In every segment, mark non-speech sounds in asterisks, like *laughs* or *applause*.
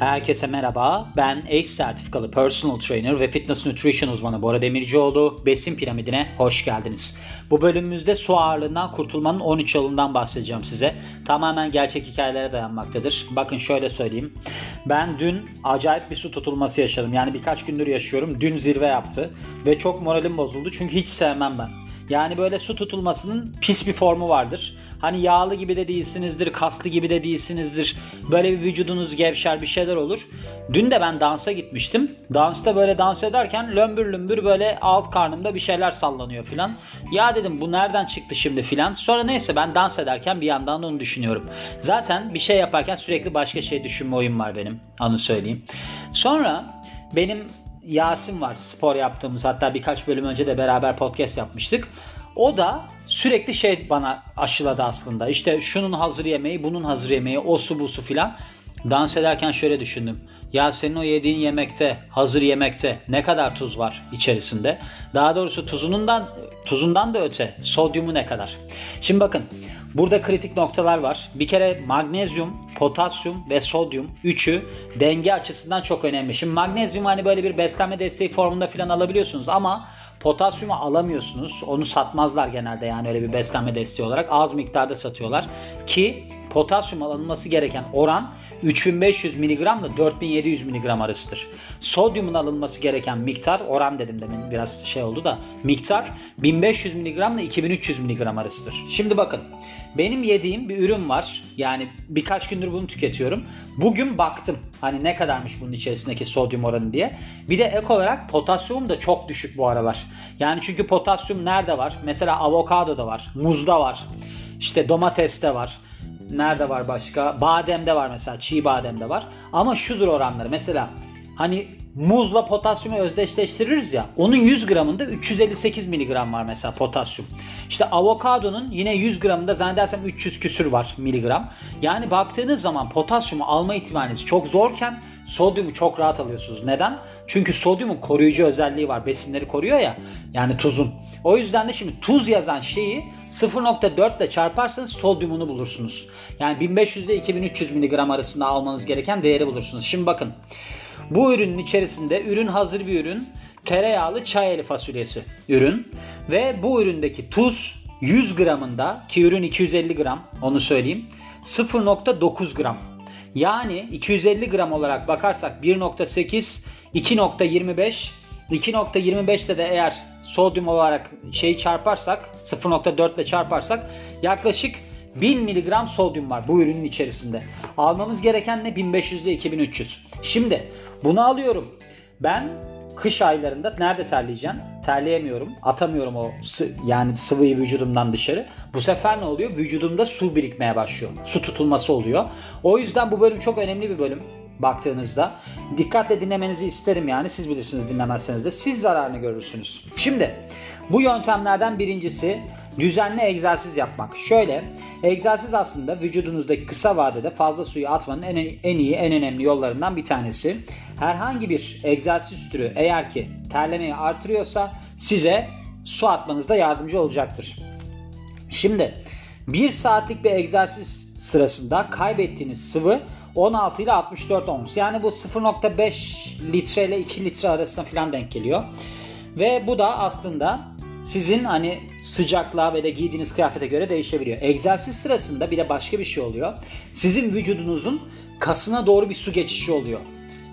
Herkese merhaba. Ben ACE sertifikalı personal trainer ve fitness nutrition uzmanı Bora Demircioğlu. Besin piramidine hoş geldiniz. Bu bölümümüzde su ağırlığından kurtulmanın 13 yolundan bahsedeceğim size. Tamamen gerçek hikayelere dayanmaktadır. Bakın şöyle söyleyeyim. Ben dün acayip bir su tutulması yaşadım. Yani birkaç gündür yaşıyorum. Dün zirve yaptı ve çok moralim bozuldu. Çünkü hiç sevmem ben. Yani böyle su tutulmasının pis bir formu vardır. Hani yağlı gibi de değilsinizdir, kaslı gibi de değilsinizdir. Böyle bir vücudunuz gevşer bir şeyler olur. Dün de ben dansa gitmiştim. Dansta böyle dans ederken lömbür lömbür böyle alt karnımda bir şeyler sallanıyor filan. Ya dedim bu nereden çıktı şimdi filan. Sonra neyse ben dans ederken bir yandan da onu düşünüyorum. Zaten bir şey yaparken sürekli başka şey düşünme oyun var benim. Onu söyleyeyim. Sonra benim Yasin var spor yaptığımız hatta birkaç bölüm önce de beraber podcast yapmıştık. O da sürekli şey bana aşıladı aslında. İşte şunun hazır yemeği, bunun hazır yemeği, o su bu su filan. Dans ederken şöyle düşündüm. Ya senin o yediğin yemekte, hazır yemekte ne kadar tuz var içerisinde? Daha doğrusu tuzundan tuzundan da öte sodyumu ne kadar? Şimdi bakın burada kritik noktalar var. Bir kere magnezyum, potasyum ve sodyum üçü denge açısından çok önemli. Şimdi magnezyum hani böyle bir beslenme desteği formunda falan alabiliyorsunuz ama Potasyumu alamıyorsunuz. Onu satmazlar genelde yani öyle bir beslenme desteği olarak. Az miktarda satıyorlar. Ki potasyum alınması gereken oran 3500 mg ile 4700 mg arasıdır. Sodyumun alınması gereken miktar oran dedim demin biraz şey oldu da miktar 1500 mg ile 2300 mg arasıdır. Şimdi bakın benim yediğim bir ürün var. Yani birkaç gündür bunu tüketiyorum. Bugün baktım hani ne kadarmış bunun içerisindeki sodyum oranı diye. Bir de ek olarak potasyum da çok düşük bu aralar. Yani çünkü potasyum nerede var? Mesela avokadoda var, muzda var, işte domateste var. Nerede var başka? Bademde var mesela. Çiğ bademde var. Ama şudur oranları. Mesela hani muzla potasyumu özdeşleştiririz ya. Onun 100 gramında 358 miligram var mesela potasyum. İşte avokadonun yine 100 gramında zannedersem 300 küsür var miligram. Yani baktığınız zaman potasyumu alma ihtimaliniz çok zorken sodyumu çok rahat alıyorsunuz. Neden? Çünkü sodyumun koruyucu özelliği var. Besinleri koruyor ya. Yani tuzun. O yüzden de şimdi tuz yazan şeyi 0.4 ile çarparsanız sodyumunu bulursunuz. Yani 1500 ile 2300 mg arasında almanız gereken değeri bulursunuz. Şimdi bakın. Bu ürünün içerisinde ürün hazır bir ürün. Tereyağlı çay eli fasulyesi ürün. Ve bu üründeki tuz 100 gramında ki ürün 250 gram onu söyleyeyim. 0.9 gram. Yani 250 gram olarak bakarsak 1.8, 2.25, 2.25'te de eğer sodyum olarak şeyi çarparsak 0.4 ile çarparsak yaklaşık 1000 mg sodyum var bu ürünün içerisinde. Almamız gereken ne? 1500 ile 2300. Şimdi bunu alıyorum. Ben kış aylarında nerede terleyeceğim? Terleyemiyorum. Atamıyorum o yani sıvıyı vücudumdan dışarı. Bu sefer ne oluyor? Vücudumda su birikmeye başlıyor. Su tutulması oluyor. O yüzden bu bölüm çok önemli bir bölüm baktığınızda. Dikkatle dinlemenizi isterim yani. Siz bilirsiniz dinlemezseniz de. Siz zararını görürsünüz. Şimdi bu yöntemlerden birincisi düzenli egzersiz yapmak. Şöyle, egzersiz aslında vücudunuzdaki kısa vadede fazla suyu atmanın en, en iyi, en önemli yollarından bir tanesi. Herhangi bir egzersiz türü eğer ki terlemeyi artırıyorsa size su atmanızda yardımcı olacaktır. Şimdi bir saatlik bir egzersiz sırasında kaybettiğiniz sıvı 16 ile 64 ons. Yani bu 0.5 litre ile 2 litre arasında falan denk geliyor. Ve bu da aslında sizin hani sıcaklığa ve de giydiğiniz kıyafete göre değişebiliyor. Egzersiz sırasında bir de başka bir şey oluyor. Sizin vücudunuzun kasına doğru bir su geçişi oluyor.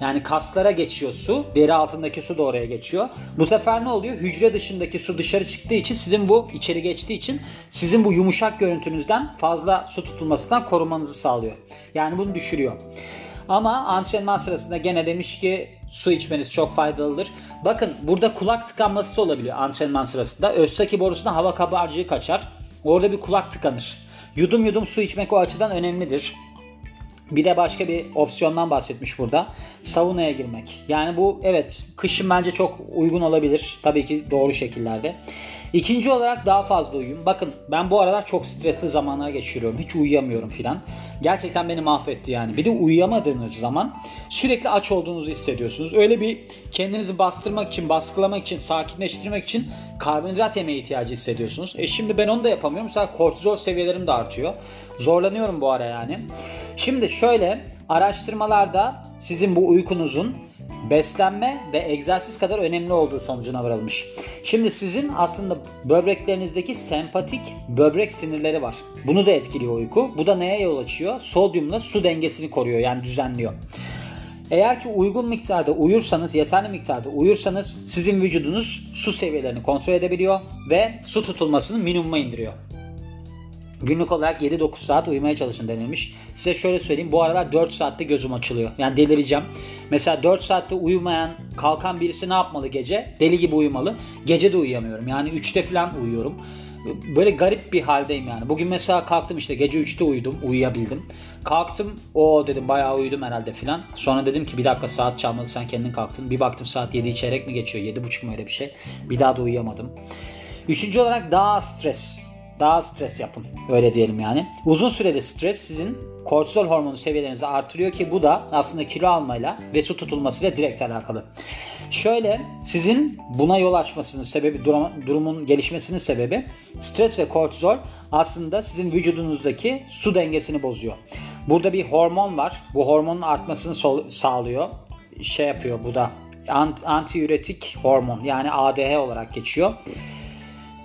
Yani kaslara geçiyor su. Deri altındaki su da oraya geçiyor. Bu sefer ne oluyor? Hücre dışındaki su dışarı çıktığı için sizin bu içeri geçtiği için sizin bu yumuşak görüntünüzden fazla su tutulmasından korumanızı sağlıyor. Yani bunu düşürüyor. Ama antrenman sırasında gene demiş ki su içmeniz çok faydalıdır. Bakın burada kulak tıkanması da olabiliyor antrenman sırasında. Özsaki borusuna hava kabarcığı kaçar. Orada bir kulak tıkanır. Yudum yudum su içmek o açıdan önemlidir. Bir de başka bir opsiyondan bahsetmiş burada. Saunaya girmek. Yani bu evet kışın bence çok uygun olabilir. Tabii ki doğru şekillerde. İkinci olarak daha fazla uyuyun. Bakın ben bu aralar çok stresli zamanlar geçiriyorum. Hiç uyuyamıyorum filan. Gerçekten beni mahvetti yani. Bir de uyuyamadığınız zaman sürekli aç olduğunuzu hissediyorsunuz. Öyle bir kendinizi bastırmak için, baskılamak için, sakinleştirmek için karbonhidrat yemeye ihtiyacı hissediyorsunuz. E şimdi ben onu da yapamıyorum. Mesela kortizol seviyelerim de artıyor. Zorlanıyorum bu ara yani. Şimdi şöyle araştırmalarda sizin bu uykunuzun beslenme ve egzersiz kadar önemli olduğu sonucuna varılmış. Şimdi sizin aslında böbreklerinizdeki sempatik böbrek sinirleri var. Bunu da etkiliyor uyku. Bu da neye yol açıyor? Sodyumla su dengesini koruyor yani düzenliyor. Eğer ki uygun miktarda uyursanız, yeterli miktarda uyursanız sizin vücudunuz su seviyelerini kontrol edebiliyor ve su tutulmasını minimuma indiriyor. Günlük olarak 7-9 saat uyumaya çalışın denilmiş. Size şöyle söyleyeyim bu aralar 4 saatte gözüm açılıyor. Yani delireceğim. Mesela 4 saatte uyumayan, kalkan birisi ne yapmalı gece? Deli gibi uyumalı. Gece de uyuyamıyorum. Yani 3'te falan uyuyorum. Böyle garip bir haldeyim yani. Bugün mesela kalktım işte gece 3'te uyudum, uyuyabildim. Kalktım, o dedim bayağı uyudum herhalde filan. Sonra dedim ki bir dakika saat çalmadı sen kendin kalktın. Bir baktım saat 7 çeyrek mi geçiyor, 7.30 mu öyle bir şey. Bir daha da uyuyamadım. Üçüncü olarak daha stres daha stres yapın. Öyle diyelim yani. Uzun süreli stres sizin kortizol hormonu seviyelerinizi artırıyor ki bu da aslında kilo almayla ve su tutulmasıyla direkt alakalı. Şöyle sizin buna yol açmasının sebebi durumun gelişmesinin sebebi stres ve kortizol aslında sizin vücudunuzdaki su dengesini bozuyor. Burada bir hormon var. Bu hormonun artmasını sağlıyor. Şey yapıyor bu da antiüretik hormon yani ADH olarak geçiyor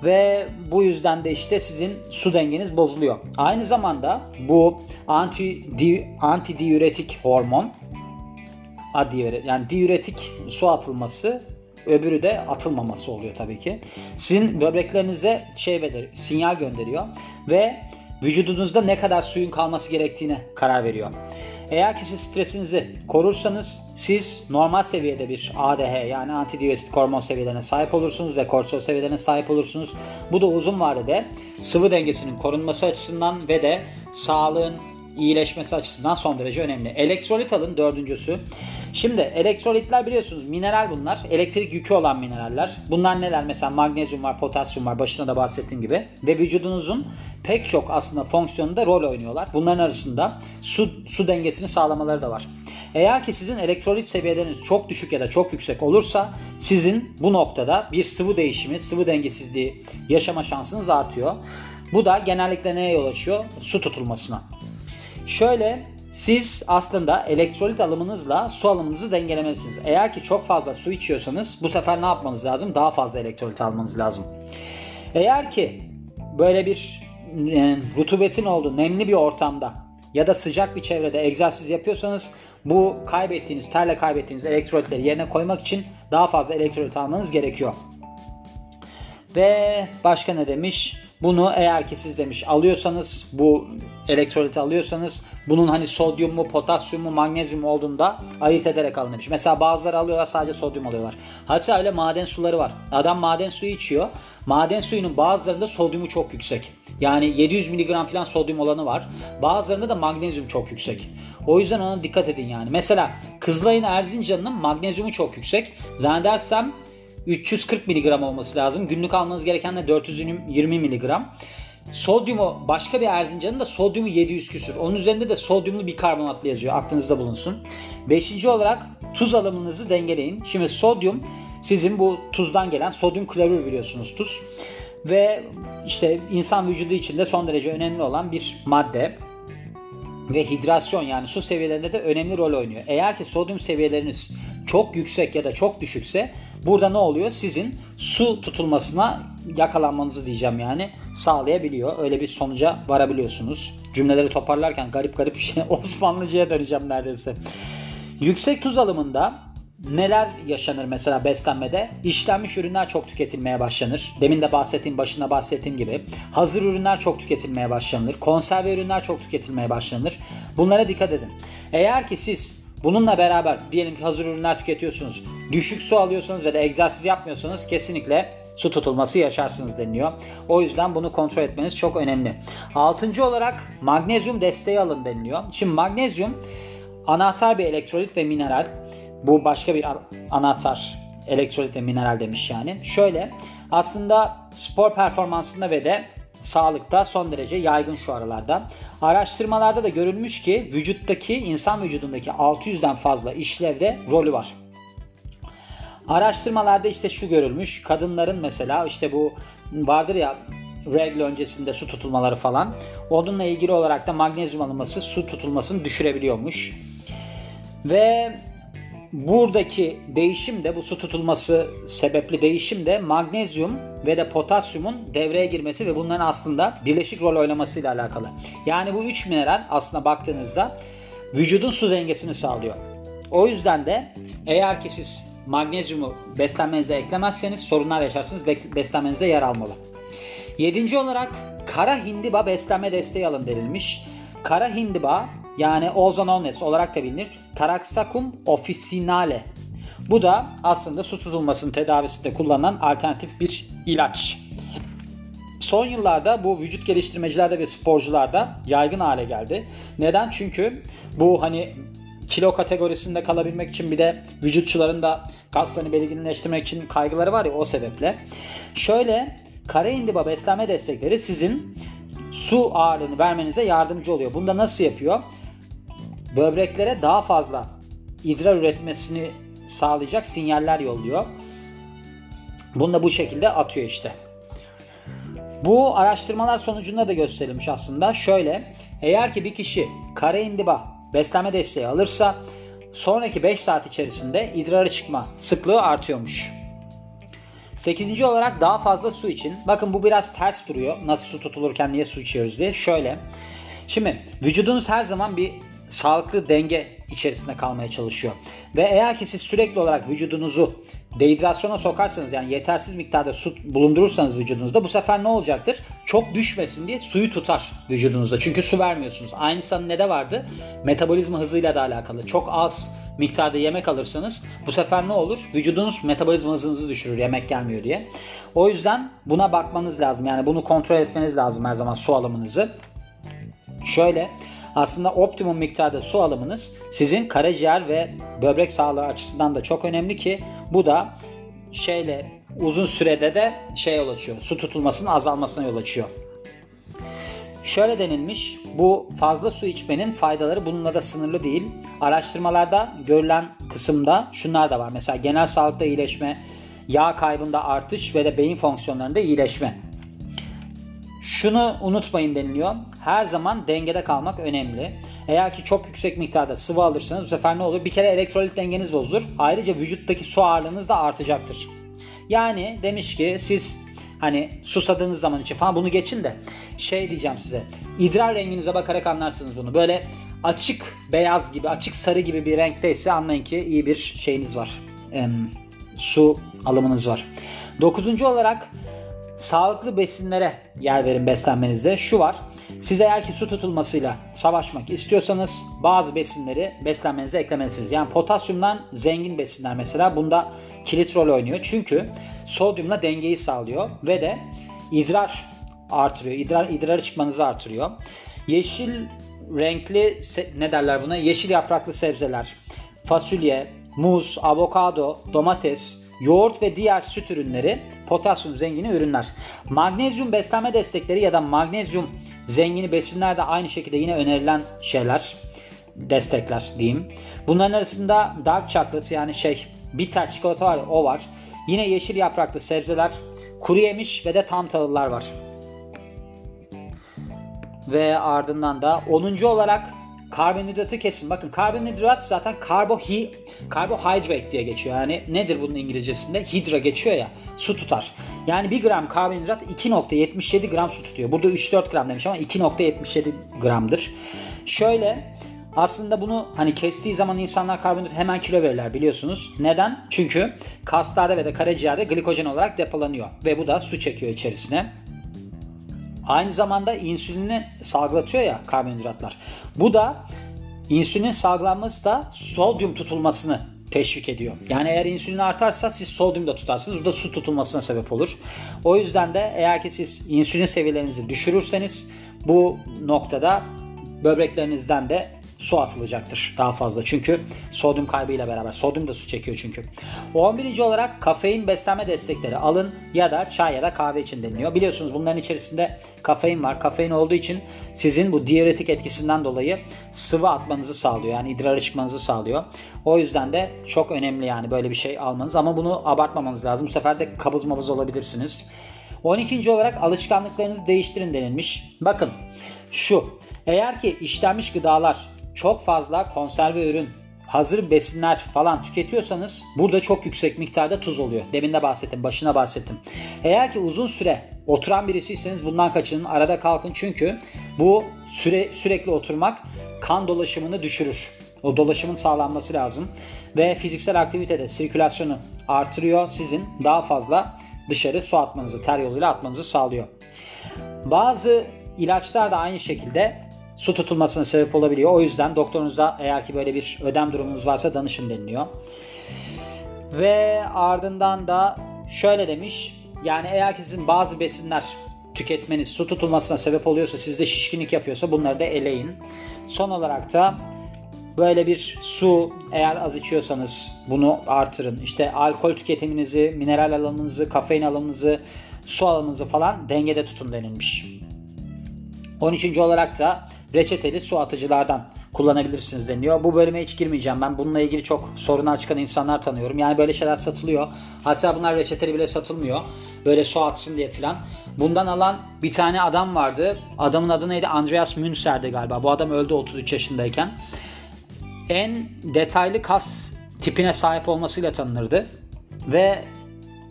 ve bu yüzden de işte sizin su dengeniz bozuluyor. Aynı zamanda bu anti di, anti diüretik hormon adiüretik yani diüretik su atılması öbürü de atılmaması oluyor tabii ki. Sizin böbreklerinize şey verir, sinyal gönderiyor ve vücudunuzda ne kadar suyun kalması gerektiğine karar veriyor. Eğer ki siz stresinizi korursanız siz normal seviyede bir ADH yani antidiüretik hormon seviyelerine sahip olursunuz ve kortizol seviyelerine sahip olursunuz. Bu da uzun vadede sıvı dengesinin korunması açısından ve de sağlığın iyileşmesi açısından son derece önemli. Elektrolit alın dördüncüsü. Şimdi elektrolitler biliyorsunuz mineral bunlar. Elektrik yükü olan mineraller. Bunlar neler? Mesela magnezyum var, potasyum var. Başına da bahsettiğim gibi. Ve vücudunuzun pek çok aslında fonksiyonunda rol oynuyorlar. Bunların arasında su, su dengesini sağlamaları da var. Eğer ki sizin elektrolit seviyeleriniz çok düşük ya da çok yüksek olursa sizin bu noktada bir sıvı değişimi, sıvı dengesizliği yaşama şansınız artıyor. Bu da genellikle neye yol açıyor? Su tutulmasına. Şöyle siz aslında elektrolit alımınızla su alımınızı dengelemelisiniz. Eğer ki çok fazla su içiyorsanız bu sefer ne yapmanız lazım? Daha fazla elektrolit almanız lazım. Eğer ki böyle bir e, rutubetin olduğu nemli bir ortamda ya da sıcak bir çevrede egzersiz yapıyorsanız bu kaybettiğiniz, terle kaybettiğiniz elektrolitleri yerine koymak için daha fazla elektrolit almanız gerekiyor. Ve başka ne demiş? Bunu eğer ki siz demiş alıyorsanız bu elektrolit alıyorsanız bunun hani sodyum mu, potasyum mu, magnezyum mu olduğunda ayırt ederek alın demiş. Mesela bazıları alıyorlar sadece sodyum alıyorlar. Hatta öyle maden suları var. Adam maden suyu içiyor. Maden suyunun bazılarında sodyumu çok yüksek. Yani 700 mg falan sodyum olanı var. Bazılarında da magnezyum çok yüksek. O yüzden ona dikkat edin yani. Mesela Kızılay'ın Erzincan'ın magnezyumu çok yüksek. Zannedersem 340 mg olması lazım. Günlük almanız gereken de 420 mg. Sodyumu başka bir Erzincan'ın da sodyumu 700 küsür. Onun üzerinde de sodyumlu bir karbonatlı yazıyor. Aklınızda bulunsun. Beşinci olarak tuz alımınızı dengeleyin. Şimdi sodyum sizin bu tuzdan gelen sodyum klorür biliyorsunuz tuz. Ve işte insan vücudu içinde son derece önemli olan bir madde ve hidrasyon yani su seviyelerinde de önemli rol oynuyor. Eğer ki sodyum seviyeleriniz çok yüksek ya da çok düşükse burada ne oluyor? Sizin su tutulmasına yakalanmanızı diyeceğim yani sağlayabiliyor. Öyle bir sonuca varabiliyorsunuz. Cümleleri toparlarken garip garip bir *laughs* şey Osmanlıca'ya döneceğim neredeyse. Yüksek tuz alımında neler yaşanır mesela beslenmede? İşlenmiş ürünler çok tüketilmeye başlanır. Demin de bahsettiğim, başına bahsettiğim gibi. Hazır ürünler çok tüketilmeye başlanır. Konserve ürünler çok tüketilmeye başlanır. Bunlara dikkat edin. Eğer ki siz bununla beraber diyelim ki hazır ürünler tüketiyorsunuz. Düşük su alıyorsanız ve de egzersiz yapmıyorsanız kesinlikle su tutulması yaşarsınız deniliyor. O yüzden bunu kontrol etmeniz çok önemli. Altıncı olarak magnezyum desteği alın deniliyor. Şimdi magnezyum anahtar bir elektrolit ve mineral. Bu başka bir anahtar Elektrolit ve mineral demiş yani. Şöyle aslında spor performansında ve de sağlıkta son derece yaygın şu aralarda. Araştırmalarda da görülmüş ki vücuttaki insan vücudundaki 600'den fazla işlevde rolü var. Araştırmalarda işte şu görülmüş. Kadınların mesela işte bu vardır ya regl öncesinde su tutulmaları falan. Onunla ilgili olarak da magnezyum alınması su tutulmasını düşürebiliyormuş. Ve buradaki değişim de bu su tutulması sebepli değişim de magnezyum ve de potasyumun devreye girmesi ve bunların aslında birleşik rol oynamasıyla alakalı. Yani bu üç mineral aslında baktığınızda vücudun su dengesini sağlıyor. O yüzden de eğer ki siz magnezyumu beslenmenize eklemezseniz sorunlar yaşarsınız. Beslenmenizde yer almalı. Yedinci olarak kara hindiba beslenme desteği alın denilmiş. Kara hindiba yani ozonones olarak da bilinir. Taraxacum officinale. Bu da aslında su tutulmasının tedavisinde kullanılan alternatif bir ilaç. Son yıllarda bu vücut geliştirmecilerde ve sporcularda yaygın hale geldi. Neden? Çünkü bu hani kilo kategorisinde kalabilmek için bir de vücutçuların da kaslarını belirginleştirmek için kaygıları var ya o sebeple. Şöyle kara indiba beslenme destekleri sizin su ağırlığını vermenize yardımcı oluyor. Bunda nasıl yapıyor? Böbreklere daha fazla idrar üretmesini sağlayacak sinyaller yolluyor. Bunu da bu şekilde atıyor işte. Bu araştırmalar sonucunda da gösterilmiş aslında. Şöyle, eğer ki bir kişi kara indiba beslenme desteği alırsa sonraki 5 saat içerisinde idrarı çıkma sıklığı artıyormuş. 8. olarak daha fazla su için. Bakın bu biraz ters duruyor. Nasıl su tutulurken niye su içiyoruz diye. Şöyle. Şimdi vücudunuz her zaman bir sağlıklı denge içerisinde kalmaya çalışıyor. Ve eğer ki siz sürekli olarak vücudunuzu dehidrasyona sokarsanız yani yetersiz miktarda su bulundurursanız vücudunuzda bu sefer ne olacaktır? Çok düşmesin diye suyu tutar vücudunuzda. Çünkü su vermiyorsunuz. Aynısı ne de vardı? Metabolizma hızıyla da alakalı. Çok az miktarda yemek alırsanız bu sefer ne olur? Vücudunuz metabolizma hızınızı düşürür yemek gelmiyor diye. O yüzden buna bakmanız lazım. Yani bunu kontrol etmeniz lazım her zaman su alımınızı. Şöyle aslında optimum miktarda su alımınız sizin karaciğer ve böbrek sağlığı açısından da çok önemli ki bu da şeyle uzun sürede de şey yol açıyor. Su tutulmasının azalmasına yol açıyor. Şöyle denilmiş, bu fazla su içmenin faydaları bununla da sınırlı değil. Araştırmalarda görülen kısımda şunlar da var. Mesela genel sağlıkta iyileşme, yağ kaybında artış ve de beyin fonksiyonlarında iyileşme. Şunu unutmayın deniliyor. Her zaman dengede kalmak önemli. Eğer ki çok yüksek miktarda sıvı alırsanız bu sefer ne olur? Bir kere elektrolit dengeniz bozulur. Ayrıca vücuttaki su ağırlığınız da artacaktır. Yani demiş ki siz hani susadığınız zaman için falan bunu geçin de şey diyeceğim size. İdrar renginize bakarak anlarsınız bunu. Böyle açık beyaz gibi, açık sarı gibi bir renkteyse anlayın ki iyi bir şeyiniz var. Ee, su alımınız var. Dokuzuncu olarak sağlıklı besinlere yer verin beslenmenizde. Şu var. Siz eğer ki su tutulmasıyla savaşmak istiyorsanız bazı besinleri beslenmenize eklemelisiniz. Yani potasyumdan zengin besinler mesela bunda kilit rol oynuyor. Çünkü sodyumla dengeyi sağlıyor ve de idrar artırıyor. İdrar, idrarı çıkmanızı artırıyor. Yeşil renkli ne derler buna? Yeşil yapraklı sebzeler, fasulye, muz, avokado, domates, yoğurt ve diğer süt ürünleri potasyum zengini ürünler. Magnezyum beslenme destekleri ya da magnezyum zengini besinler de aynı şekilde yine önerilen şeyler, destekler diyeyim. Bunların arasında dark chocolate yani şey bitter çikolata var o var. Yine yeşil yapraklı sebzeler, kuru yemiş ve de tam tahıllar var. Ve ardından da 10. olarak karbonhidratı kesin. Bakın karbonhidrat zaten karbohi, carbohydrate diye geçiyor. Yani nedir bunun İngilizcesinde? Hidra geçiyor ya su tutar. Yani 1 gram karbonhidrat 2.77 gram su tutuyor. Burada 3-4 gram demiş ama 2.77 gramdır. Şöyle aslında bunu hani kestiği zaman insanlar karbonhidrat hemen kilo verirler biliyorsunuz. Neden? Çünkü kaslarda ve de karaciğerde glikojen olarak depolanıyor. Ve bu da su çekiyor içerisine. Aynı zamanda insülini salgılatıyor ya karbonhidratlar. Bu da insülin salgılanması da sodyum tutulmasını teşvik ediyor. Yani eğer insülin artarsa siz sodyum da tutarsınız. Bu da su tutulmasına sebep olur. O yüzden de eğer ki siz insülin seviyelerinizi düşürürseniz bu noktada böbreklerinizden de su atılacaktır daha fazla. Çünkü sodyum kaybıyla beraber. Sodyum da su çekiyor çünkü. 11. olarak kafein beslenme destekleri alın ya da çay ya da kahve için deniliyor. Biliyorsunuz bunların içerisinde kafein var. Kafein olduğu için sizin bu diüretik etkisinden dolayı sıvı atmanızı sağlıyor. Yani idrara çıkmanızı sağlıyor. O yüzden de çok önemli yani böyle bir şey almanız. Ama bunu abartmamanız lazım. Bu sefer de kabız mabız olabilirsiniz. 12. olarak alışkanlıklarınızı değiştirin denilmiş. Bakın şu eğer ki işlenmiş gıdalar çok fazla konserve ürün, hazır besinler falan tüketiyorsanız burada çok yüksek miktarda tuz oluyor. Demin de bahsettim, başına bahsettim. Eğer ki uzun süre oturan birisiyseniz bundan kaçının, arada kalkın çünkü bu süre sürekli oturmak kan dolaşımını düşürür. O dolaşımın sağlanması lazım ve fiziksel aktivitede sirkülasyonu artırıyor. Sizin daha fazla dışarı su atmanızı, ter yoluyla atmanızı sağlıyor. Bazı ilaçlar da aynı şekilde su tutulmasına sebep olabiliyor. O yüzden doktorunuza eğer ki böyle bir ödem durumunuz varsa danışın deniliyor. Ve ardından da şöyle demiş. Yani eğer ki sizin bazı besinler tüketmeniz su tutulmasına sebep oluyorsa sizde şişkinlik yapıyorsa bunları da eleyin. Son olarak da böyle bir su eğer az içiyorsanız bunu artırın. İşte alkol tüketiminizi, mineral alımınızı, kafein alımınızı, su alımınızı falan dengede tutun denilmiş. 13. olarak da reçeteli su atıcılardan kullanabilirsiniz deniliyor. Bu bölüme hiç girmeyeceğim. Ben bununla ilgili çok sorunlar çıkan insanlar tanıyorum. Yani böyle şeyler satılıyor. Hatta bunlar reçeteli bile satılmıyor. Böyle su atsın diye filan. Bundan alan bir tane adam vardı. Adamın adı neydi? Andreas Münster'di galiba. Bu adam öldü 33 yaşındayken. En detaylı kas tipine sahip olmasıyla tanınırdı. Ve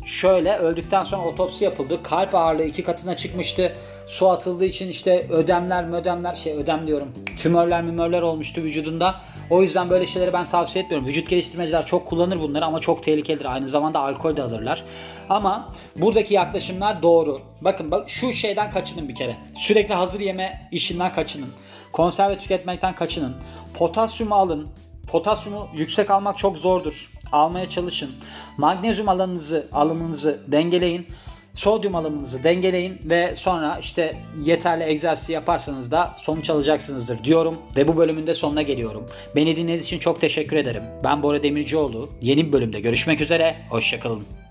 şöyle öldükten sonra otopsi yapıldı. Kalp ağırlığı iki katına çıkmıştı. Su atıldığı için işte ödemler mödemler şey ödem diyorum. Tümörler mümörler olmuştu vücudunda. O yüzden böyle şeyleri ben tavsiye etmiyorum. Vücut geliştirmeciler çok kullanır bunları ama çok tehlikelidir. Aynı zamanda alkol de alırlar. Ama buradaki yaklaşımlar doğru. Bakın bak şu şeyden kaçının bir kere. Sürekli hazır yeme işinden kaçının. Konserve tüketmekten kaçının. Potasyumu alın. Potasyumu yüksek almak çok zordur. Almaya çalışın. Magnezyum alımınızı, alımınızı dengeleyin. Sodyum alımınızı dengeleyin ve sonra işte yeterli egzersiz yaparsanız da sonuç alacaksınızdır diyorum ve bu bölümün de sonuna geliyorum. Beni dinlediğiniz için çok teşekkür ederim. Ben Bora Demircioğlu. Yeni bir bölümde görüşmek üzere. Hoşçakalın.